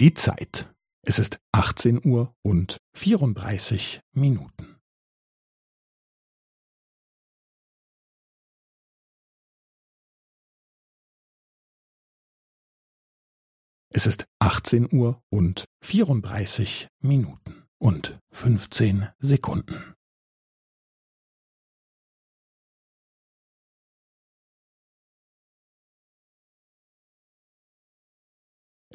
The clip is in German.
Die Zeit. Es ist 18 Uhr und 34 Minuten. Es ist 18 Uhr und 34 Minuten und 15 Sekunden.